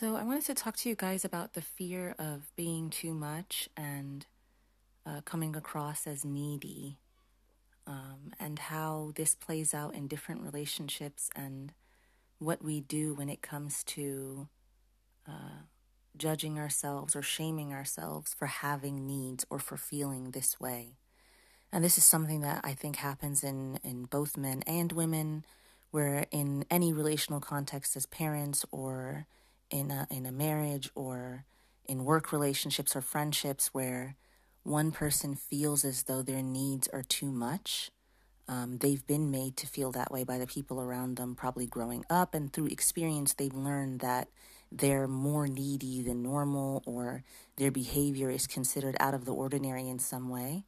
So, I wanted to talk to you guys about the fear of being too much and uh, coming across as needy, um, and how this plays out in different relationships and what we do when it comes to uh, judging ourselves or shaming ourselves for having needs or for feeling this way. And this is something that I think happens in, in both men and women, where in any relational context as parents or in a, in a marriage or in work relationships or friendships where one person feels as though their needs are too much. Um, they've been made to feel that way by the people around them, probably growing up, and through experience, they've learned that they're more needy than normal or their behavior is considered out of the ordinary in some way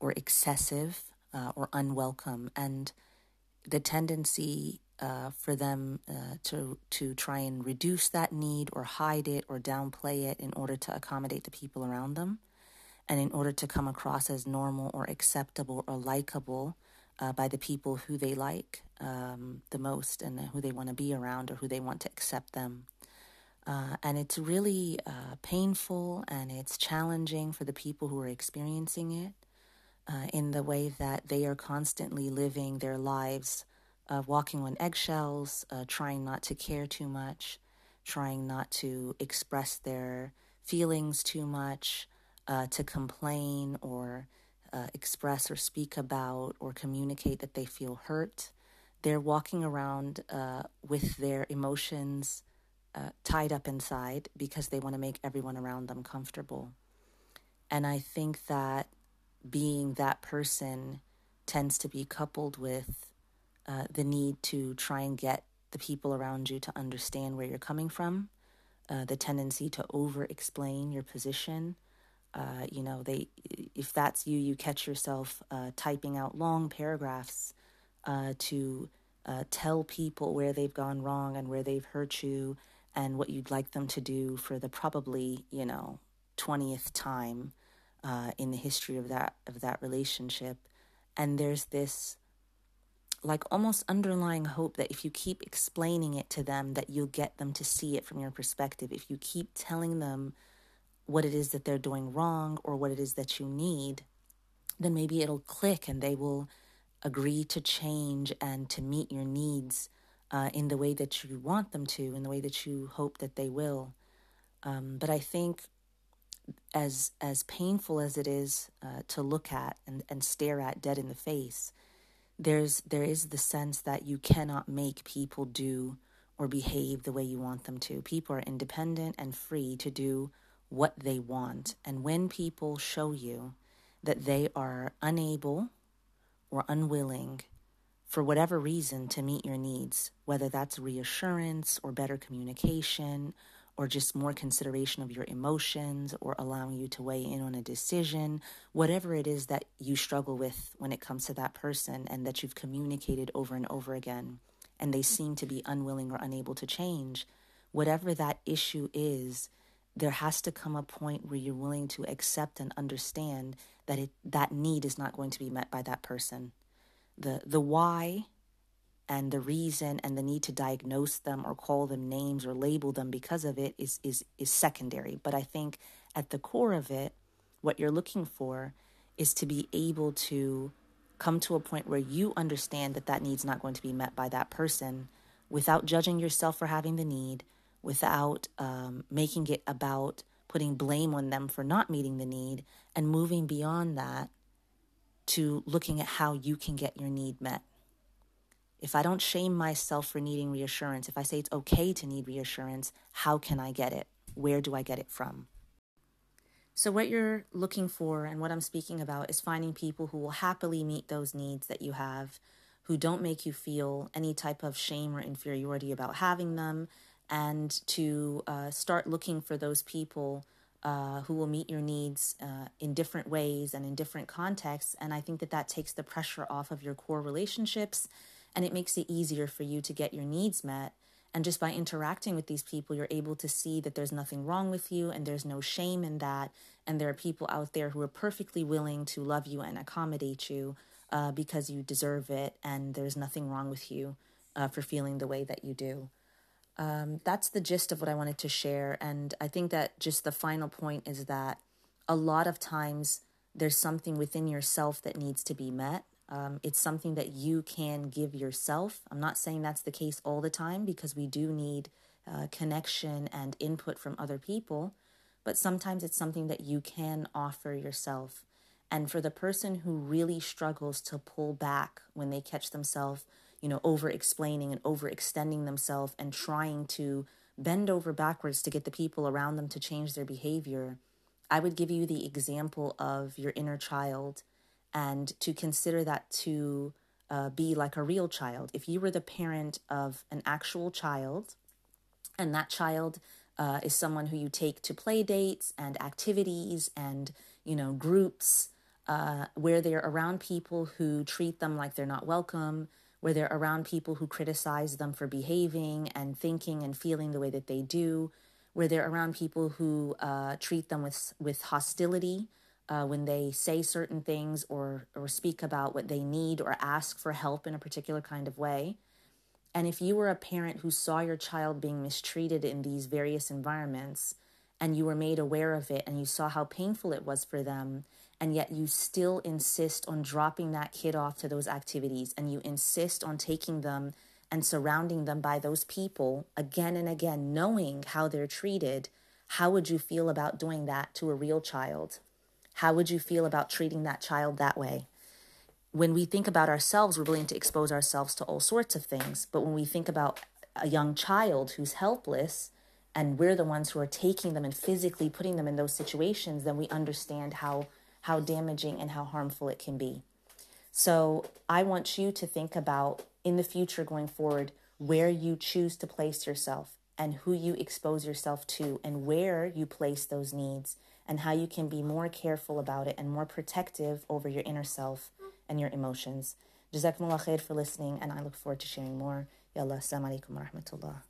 or excessive uh, or unwelcome. And the tendency uh, for them uh, to to try and reduce that need or hide it or downplay it in order to accommodate the people around them, and in order to come across as normal or acceptable or likable uh, by the people who they like um, the most and who they want to be around or who they want to accept them. Uh, and it's really uh, painful and it's challenging for the people who are experiencing it uh, in the way that they are constantly living their lives uh, walking on eggshells, uh, trying not to care too much, trying not to express their feelings too much, uh, to complain or uh, express or speak about or communicate that they feel hurt. They're walking around uh, with their emotions tied up inside because they want to make everyone around them comfortable. And I think that being that person tends to be coupled with uh, the need to try and get the people around you to understand where you're coming from, uh, the tendency to over explain your position. Uh, you know, they if that's you, you catch yourself uh, typing out long paragraphs uh, to tell people where they've gone wrong and where they've hurt you and what you'd like them to do for the probably you know twentieth time in the history of that of that relationship. And there's this like almost underlying hope that if you keep explaining it to them that you'll get them to see it from your perspective if you keep telling them what it is that they're doing wrong or what it is that you need then maybe it'll click and they will agree to change and to meet your needs uh, in the way that you want them to in the way that you hope that they will um, but i think as as painful as it is uh, to look at and, and stare at dead in the face there's there is the sense that you cannot make people do or behave the way you want them to. People are independent and free to do what they want. And when people show you that they are unable or unwilling for whatever reason to meet your needs, whether that's reassurance or better communication or just more consideration of your emotions or allowing you to weigh in on a decision, whatever it is that you struggle with when it comes to that person and that you've communicated over and over again, and they seem to be unwilling or unable to change, whatever that issue is, there has to come a point where you're willing to accept and understand that it, that need is not going to be met by that person. The, the why and the reason and the need to diagnose them or call them names or label them because of it is is is secondary. But i think at the core of it what you're looking for is to be able to come to a point where you understand that that need's not going to be met by that person without judging yourself for having the need without um, making it about putting blame on them for not meeting the need and moving beyond that to looking at how you can get your need met if I don't shame myself for needing reassurance, if I say it's okay to need reassurance, how can I get it? Where do I get it from? So, what you're looking for and what I'm speaking about is finding people who will happily meet those needs that you have, who don't make you feel any type of shame or inferiority about having them, and to uh, start looking for those people uh, who will meet your needs uh, in different ways and in different contexts. And I think that that takes the pressure off of your core relationships and it makes it easier for you to get your needs met. And just by interacting with these people, you're able to see that there's nothing wrong with you and there's no shame in that. And there are people out there who are perfectly willing to love you and accommodate you uh, because you deserve it and there's nothing wrong with you uh, for feeling the way that you do. um, that's the gist of what I wanted to share. And I think that just the final point is that a lot of times there's something within yourself that needs to be met. Um, it's something that you can give yourself. I'm not saying that's the case all the time because we do need uh, connection and input from other people, but sometimes it's something that you can offer yourself. And for the person who really struggles to pull back when they catch themselves, you know, over explaining and overextending themselves and trying to bend over backwards to get the people around them to change their behavior, I would give you the example of your inner child and to consider that to uh, be like a real child. If you were the parent of an actual child, and that child uh, is someone who you take to play dates and activities and you know groups uh, where they're around people who treat them like they're not welcome where they're around people who criticize them for behaving and thinking and feeling the way that they do where they're around people who uh, treat them with with hostility uh, when they say certain things or or speak about what they need or ask for help in a particular kind of way and if you were a parent who saw your child being mistreated in these various environments and you were made aware of it and you saw how painful it was for them, and yet you still insist on dropping that kid off to those activities and you insist on taking them and surrounding them by those people again and again, knowing how they're treated, how would you feel about doing that to a real child? How would you feel about treating that child that way? when we think about ourselves, we're willing to expose ourselves to all sorts of things. But when we think about a young child who's helpless and we're the ones who are taking them and physically putting them in those situations, then we understand how how damaging and how harmful it can be. So, I want you to think about in the future going forward where you choose to place yourself and who you expose yourself to and where you place those needs and how you can be more careful about it and more protective over your inner self and your emotions. Jazakumullah khair for listening, and I look forward to sharing more. Yallah, assalamu alaikum wa rahmatullah.